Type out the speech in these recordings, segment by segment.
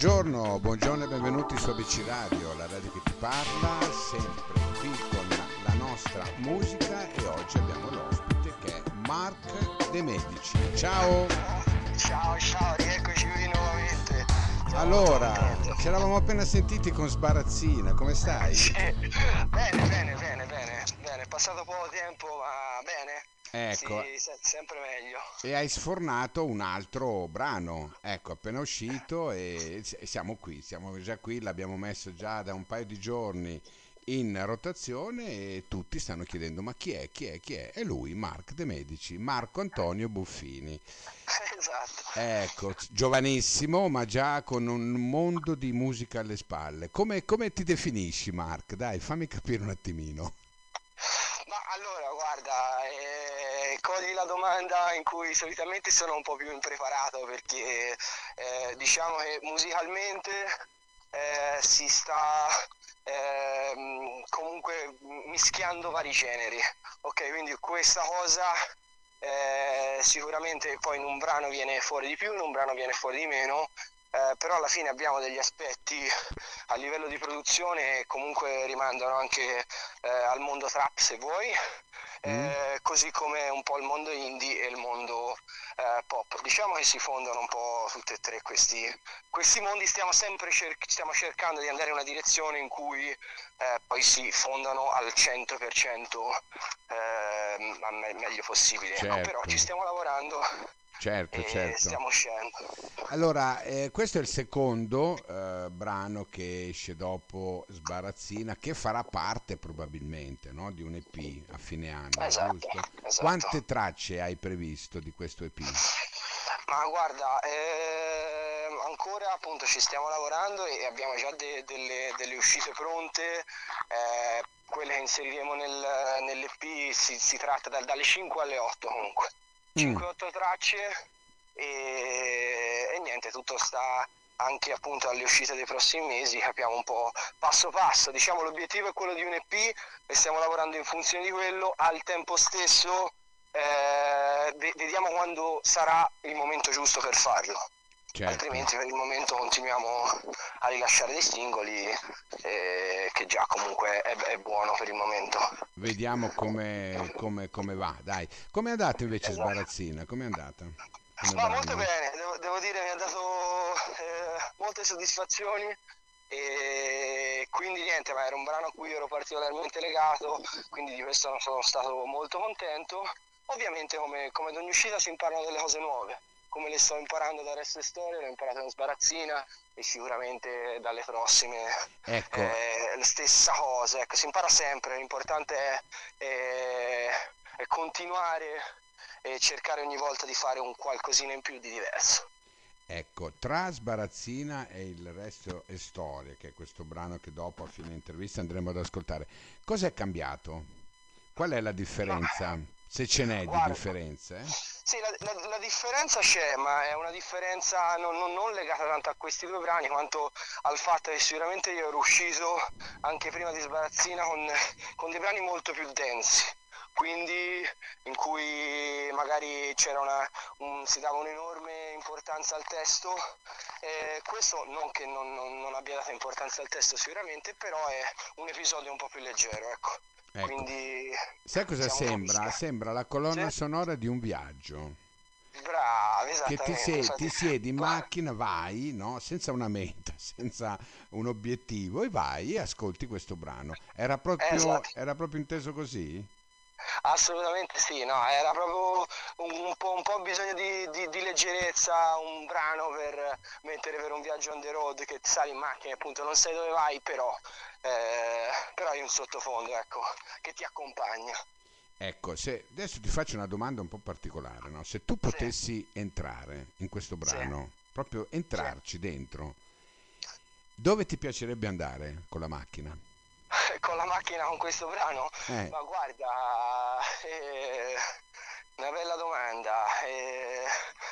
Buongiorno, buongiorno e benvenuti su ABC Radio, la radio che ti parla, sempre qui con la nostra musica e oggi abbiamo l'ospite che è Mark De Medici. Ciao! Ciao, ciao, rieccoci qui nuovamente. Allora, ci eravamo appena sentiti con Sbarazzina, come stai? Sì. Bene, bene, bene, bene, bene, è passato poco tempo, ma bene. Ecco, Sì, se- sempre meglio. e hai sfornato un altro brano, ecco, appena uscito e siamo qui, siamo già qui, l'abbiamo messo già da un paio di giorni in rotazione e tutti stanno chiedendo ma chi è, chi è, chi è? È lui, Mark De Medici, Marco Antonio Buffini. Esatto. Ecco, giovanissimo ma già con un mondo di musica alle spalle. Come, come ti definisci Mark? Dai, fammi capire un attimino. Ma allora, guarda, eh, cogli la domanda in cui solitamente sono un po' più impreparato perché eh, diciamo che musicalmente eh, si sta ehm, comunque mischiando vari generi, ok? Quindi questa cosa eh, sicuramente poi in un brano viene fuori di più, in un brano viene fuori di meno, eh, però alla fine abbiamo degli aspetti a livello di produzione che comunque rimandano anche eh, al mondo trap se vuoi, eh, così come un po' il mondo indie e il mondo eh, pop. Diciamo che si fondono un po' tutti e tre questi, questi mondi, stiamo sempre cer- stiamo cercando di andare in una direzione in cui eh, poi si fondano al 100% ehm, al me- meglio possibile. Certo. però ci stiamo lavorando Certo, e certo. stiamo uscendo. Allora, eh, questo è il secondo eh, brano che esce dopo Sbarazzina, che farà parte probabilmente no, di un EP a fine anno, Esatto, esatto. Quante tracce hai previsto di questo EP? Ma guarda, ehm, ancora appunto ci stiamo lavorando e abbiamo già de- delle, delle uscite pronte. eh, quelle che inseriremo nel, nell'EP si, si tratta da- dalle 5 alle 8 comunque. Mm. 5-8 tracce e, e niente, tutto sta anche appunto alle uscite dei prossimi mesi, capiamo un po' passo passo. Diciamo l'obiettivo è quello di un EP e stiamo lavorando in funzione di quello, al tempo stesso eh, ve- vediamo quando sarà il momento giusto per farlo. Certo. Altrimenti per il momento continuiamo a rilasciare dei singoli eh, che già comunque è, è buono per il momento. Vediamo come, come- come va, dai. Come è andata invece Esatto. Sbarazzina? Come è andata? Come brano? molto bene, devo, devo dire mi ha dato eh, molte soddisfazioni e quindi niente, ma era un brano a cui ero particolarmente legato, quindi di questo sono stato molto contento. Ovviamente come, come ad ogni uscita si imparano delle cose nuove, come le sto imparando da Resto e Storia, l'ho imparato con Sbarazzina e sicuramente dalle prossime Ecco, eh, la stessa cosa, ecco, si impara sempre, l'importante è, è- è continuare e cercare ogni volta di fare un qualcosina in più di diverso. ecco, tra Sbarazzina e il resto è storia, che è questo brano che dopo a fine intervista andremo ad ascoltare. Cos'è cambiato? Qual è la differenza? Se ce n'è di Guarda. differenza, eh? Sì, la, la- la differenza c'è, ma è una differenza non, non- non legata tanto a questi due brani quanto al fatto che sicuramente io ero uscito anche prima di Sbarazzina con, con dei brani molto più densi, quindi in cui magari c'era una, un- si dava un'enorme importanza al testo. Eh, questo non che non, non- non abbia dato importanza al testo sicuramente, però è un episodio un po' più leggero, ecco. Ecco. Quindi Sai cosa sembra? Sembra la colonna Sì. sonora di un viaggio. bravi, Che ti, infatti- ti siedi in Guarda, macchina, vai, no? Senza una meta, senza un obiettivo, e vai e ascolti questo brano. Era proprio, Esatto. era proprio inteso così? Assolutamente sì, no, era proprio un, un po', un po' bisogno di, di- di leggerezza, un brano per mettere per un viaggio on the road che sali in macchina, appunto non sai dove vai, però, eh, però hai un sottofondo, ecco, che ti accompagna. Ecco, se, adesso ti faccio una domanda un po' particolare, no? Se tu potessi entrare in questo brano, proprio entrarci dentro, dove ti piacerebbe andare con la macchina? Con la macchina con questo brano? Eh. Ma guarda, eh, una bella domanda. eh,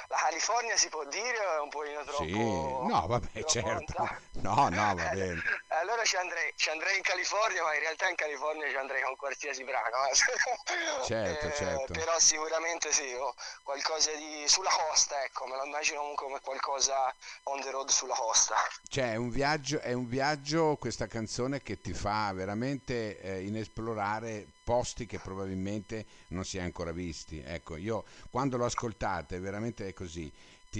la California si può dire o è un pochino troppo... Sì, no, vabbè, certo. lontano? No, no, va bene. Allora ci andrei, ci andrei, in California, ma in realtà in California ci andrei con qualsiasi brano. Eh. Certo, eh, certo. Però sicuramente sì, oh, qualcosa di sulla costa, ecco, me lo immagino comunque come qualcosa on the road sulla costa. Cioè, è un viaggio, è un viaggio questa canzone che ti fa veramente eh, inesplorare posti che probabilmente non si è ancora visti. Ecco, io quando l'ho ascoltata è veramente così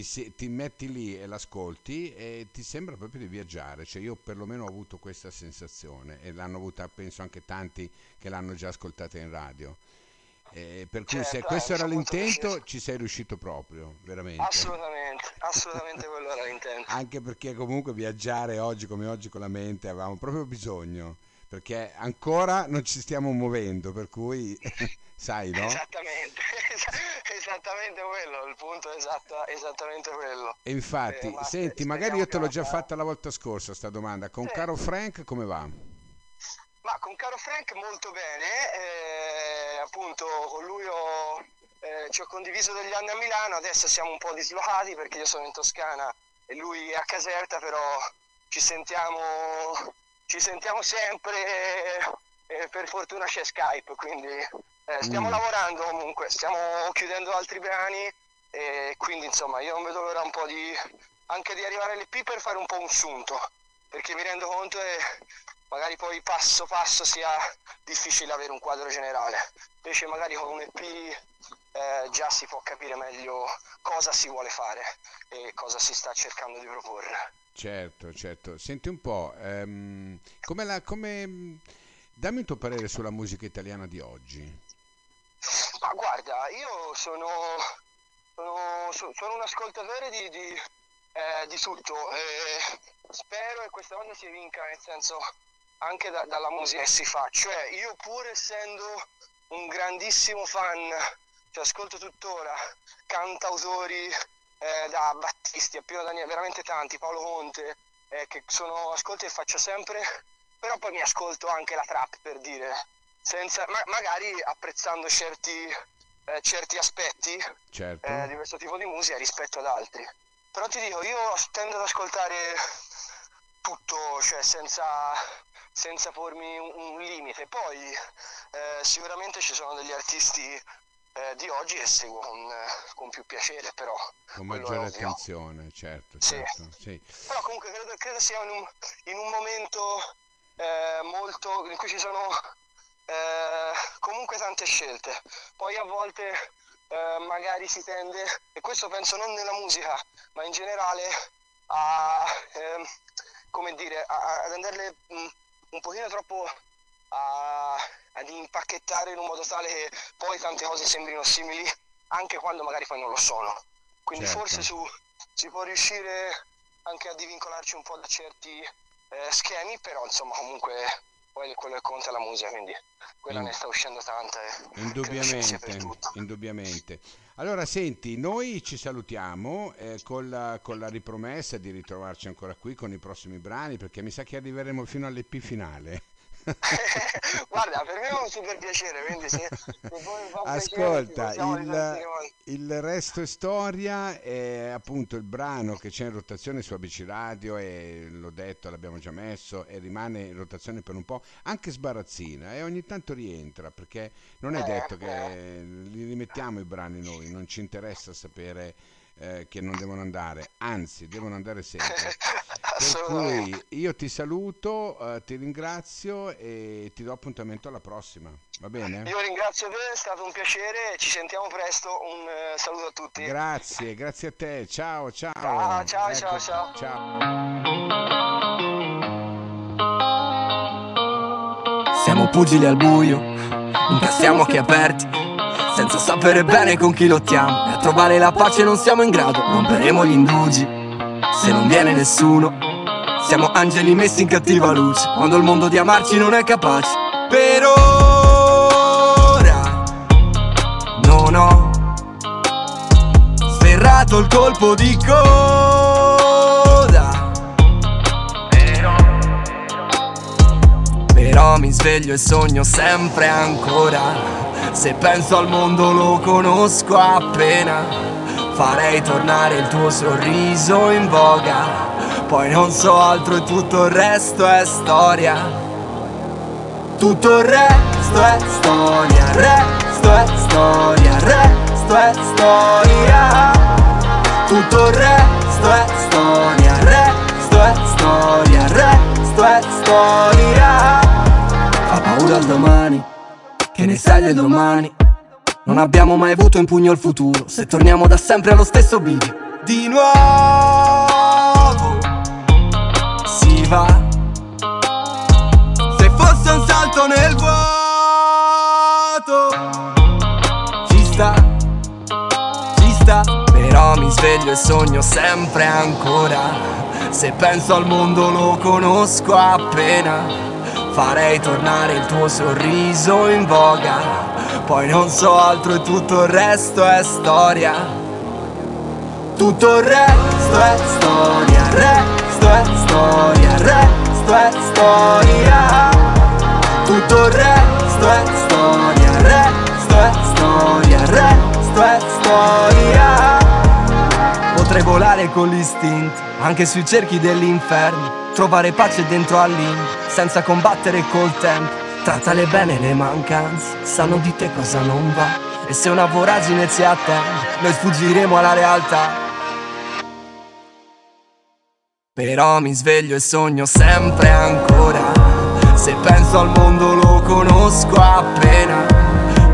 ti, ti, metti lì e l'ascolti e ti sembra proprio di viaggiare, cioè io perlomeno ho avuto questa sensazione e l'hanno avuta penso anche tanti che l'hanno già ascoltata in radio. Eh, per cui certo, se questo era l'intento ci sei riuscito proprio, veramente. Assolutamente, assolutamente quello era l'intento. Anche perché comunque viaggiare oggi come oggi con la mente avevamo proprio bisogno, perché ancora non ci stiamo muovendo, per cui sai, no? Esattamente, esattamente quello, il punto è esatto, esattamente quello. E infatti, eh, senti, magari io te l'ho già fatta la volta scorsa sta domanda, con sì. Caro Frank come va? Ma con Caro Frank molto bene, eh, appunto con lui ho, eh, ci ho condiviso degli anni a Milano, adesso siamo un po' dislocati perché io sono in Toscana e lui è a Caserta, però ci sentiamo, ci sentiamo sempre, eh, per fortuna c'è Skype, quindi eh, stiamo mm. lavorando comunque, stiamo chiudendo altri brani e quindi insomma io non vedo l'ora un po' di anche di arrivare all'EP per fare un po' un sunto, perché mi rendo conto che magari poi passo passo sia difficile avere un quadro generale. Invece magari con un EP eh, già si può capire meglio cosa si vuole fare e cosa si sta cercando di proporre. Certo, certo. Senti un po', ehm, come la, come... dammi il tuo parere sulla musica italiana di oggi. Ma guarda, io sono, sono, sono un ascoltatore di, di, eh, di tutto e spero che questa volta si vinca, nel senso anche da, dalla musica che si fa. Cioè, io pur essendo un grandissimo fan, cioè ascolto tuttora cantautori eh, da Battisti a Pino Daniele, veramente tanti, Paolo Conte, eh, che sono ascolti e faccio sempre, però poi mi ascolto anche la trap per dire senza, ma, magari apprezzando certi, eh, certi aspetti certo. eh, di questo tipo di musica rispetto ad altri. Però ti dico, io tendo ad ascoltare tutto, cioè senza, senza pormi un, un limite. Poi eh, sicuramente ci sono degli artisti eh, di oggi che seguo con, con, più piacere, però. Con maggiore attenzione, certo, certo. Sì. Sì. Però comunque credo, credo sia in un, in un momento eh, molto in cui ci sono eh, comunque tante scelte. Poi a volte eh, magari si tende, e questo penso non nella musica, ma in generale, a, eh, come dire, a, ad andarle un, mm, un pochino troppo a, ad impacchettare in un modo tale che poi tante cose sembrino simili, anche quando magari poi non lo sono. Quindi certo. forse su, si può riuscire anche a divincolarci un po' da certi eh, schemi, però insomma comunque poi quello che conta è la musica, quindi quella mm. ne sta uscendo tanta. E indubbiamente, indubbiamente. Allora, senti, noi ci salutiamo eh, con, la, con, la, ripromessa di ritrovarci ancora qui con i prossimi brani, perché mi sa che arriveremo fino all'EP finale. Guarda, per me è un super piacere, quindi se, se Ascolta, piacere, il, il, resto è storia, è appunto il brano che c'è in rotazione su ABC Radio e l'ho detto, l'abbiamo già messo e rimane in rotazione per un po', anche sbarazzina e ogni tanto rientra perché non è eh, detto che eh. li rimettiamo i brani noi, non ci interessa sapere eh, che non devono andare, anzi devono andare sempre. per cui io ti saluto, eh, ti ringrazio e ti do appuntamento alla prossima. Va bene? Io ringrazio te, è stato un piacere, ci sentiamo presto, un uh, saluto a tutti. Grazie, grazie a te, ciao ciao. Ah, ciao ecco, ciao ciao. ciao. Siamo pugili al buio, incassiamo occhi aperti senza sapere bene con chi lottiamo. E a trovare la pace non siamo in grado. Romperemo gli indugi Se non viene nessuno. Siamo angeli messi in cattiva luce. Quando il mondo di amarci non è capace. Per ora Non ho Sferrato il colpo di coda. Però Però mi sveglio e sogno sempre ancora se penso al mondo lo conosco appena. Farei tornare il tuo sorriso in voga. Poi non so altro e tutto il resto è storia. Tutto il resto è storia, resto è storia, resto è storia. Tutto il resto è storia, sai del domani. Non abbiamo mai avuto in pugno il futuro. Se torniamo da sempre allo stesso bivio. Di nuovo. Si va. Se fosse un salto nel vuoto. Ci sta. Ci sta. Però mi sveglio e sogno sempre ancora. Se penso al mondo lo conosco appena Farei tornare il tuo sorriso in voga. Poi non so altro e tutto il resto è storia. Tutto il resto è storia, resto è storia, resto è storia. Tutto il resto è storia, Volare con l'istinto, anche sui cerchi dell'inferno Trovare pace dentro all'in, senza combattere col tempo Trattale bene le mancanze, sanno di te cosa non va. E se una voragine ci attende, noi sfuggiremo alla realtà. Però mi sveglio e sogno sempre ancora. Se penso al mondo lo conosco appena.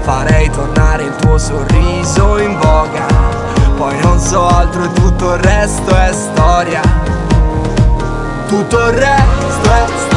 Farei tornare il tuo sorriso in voga. Poi non so altro e tutto il resto è storia. Tutto il resto è storia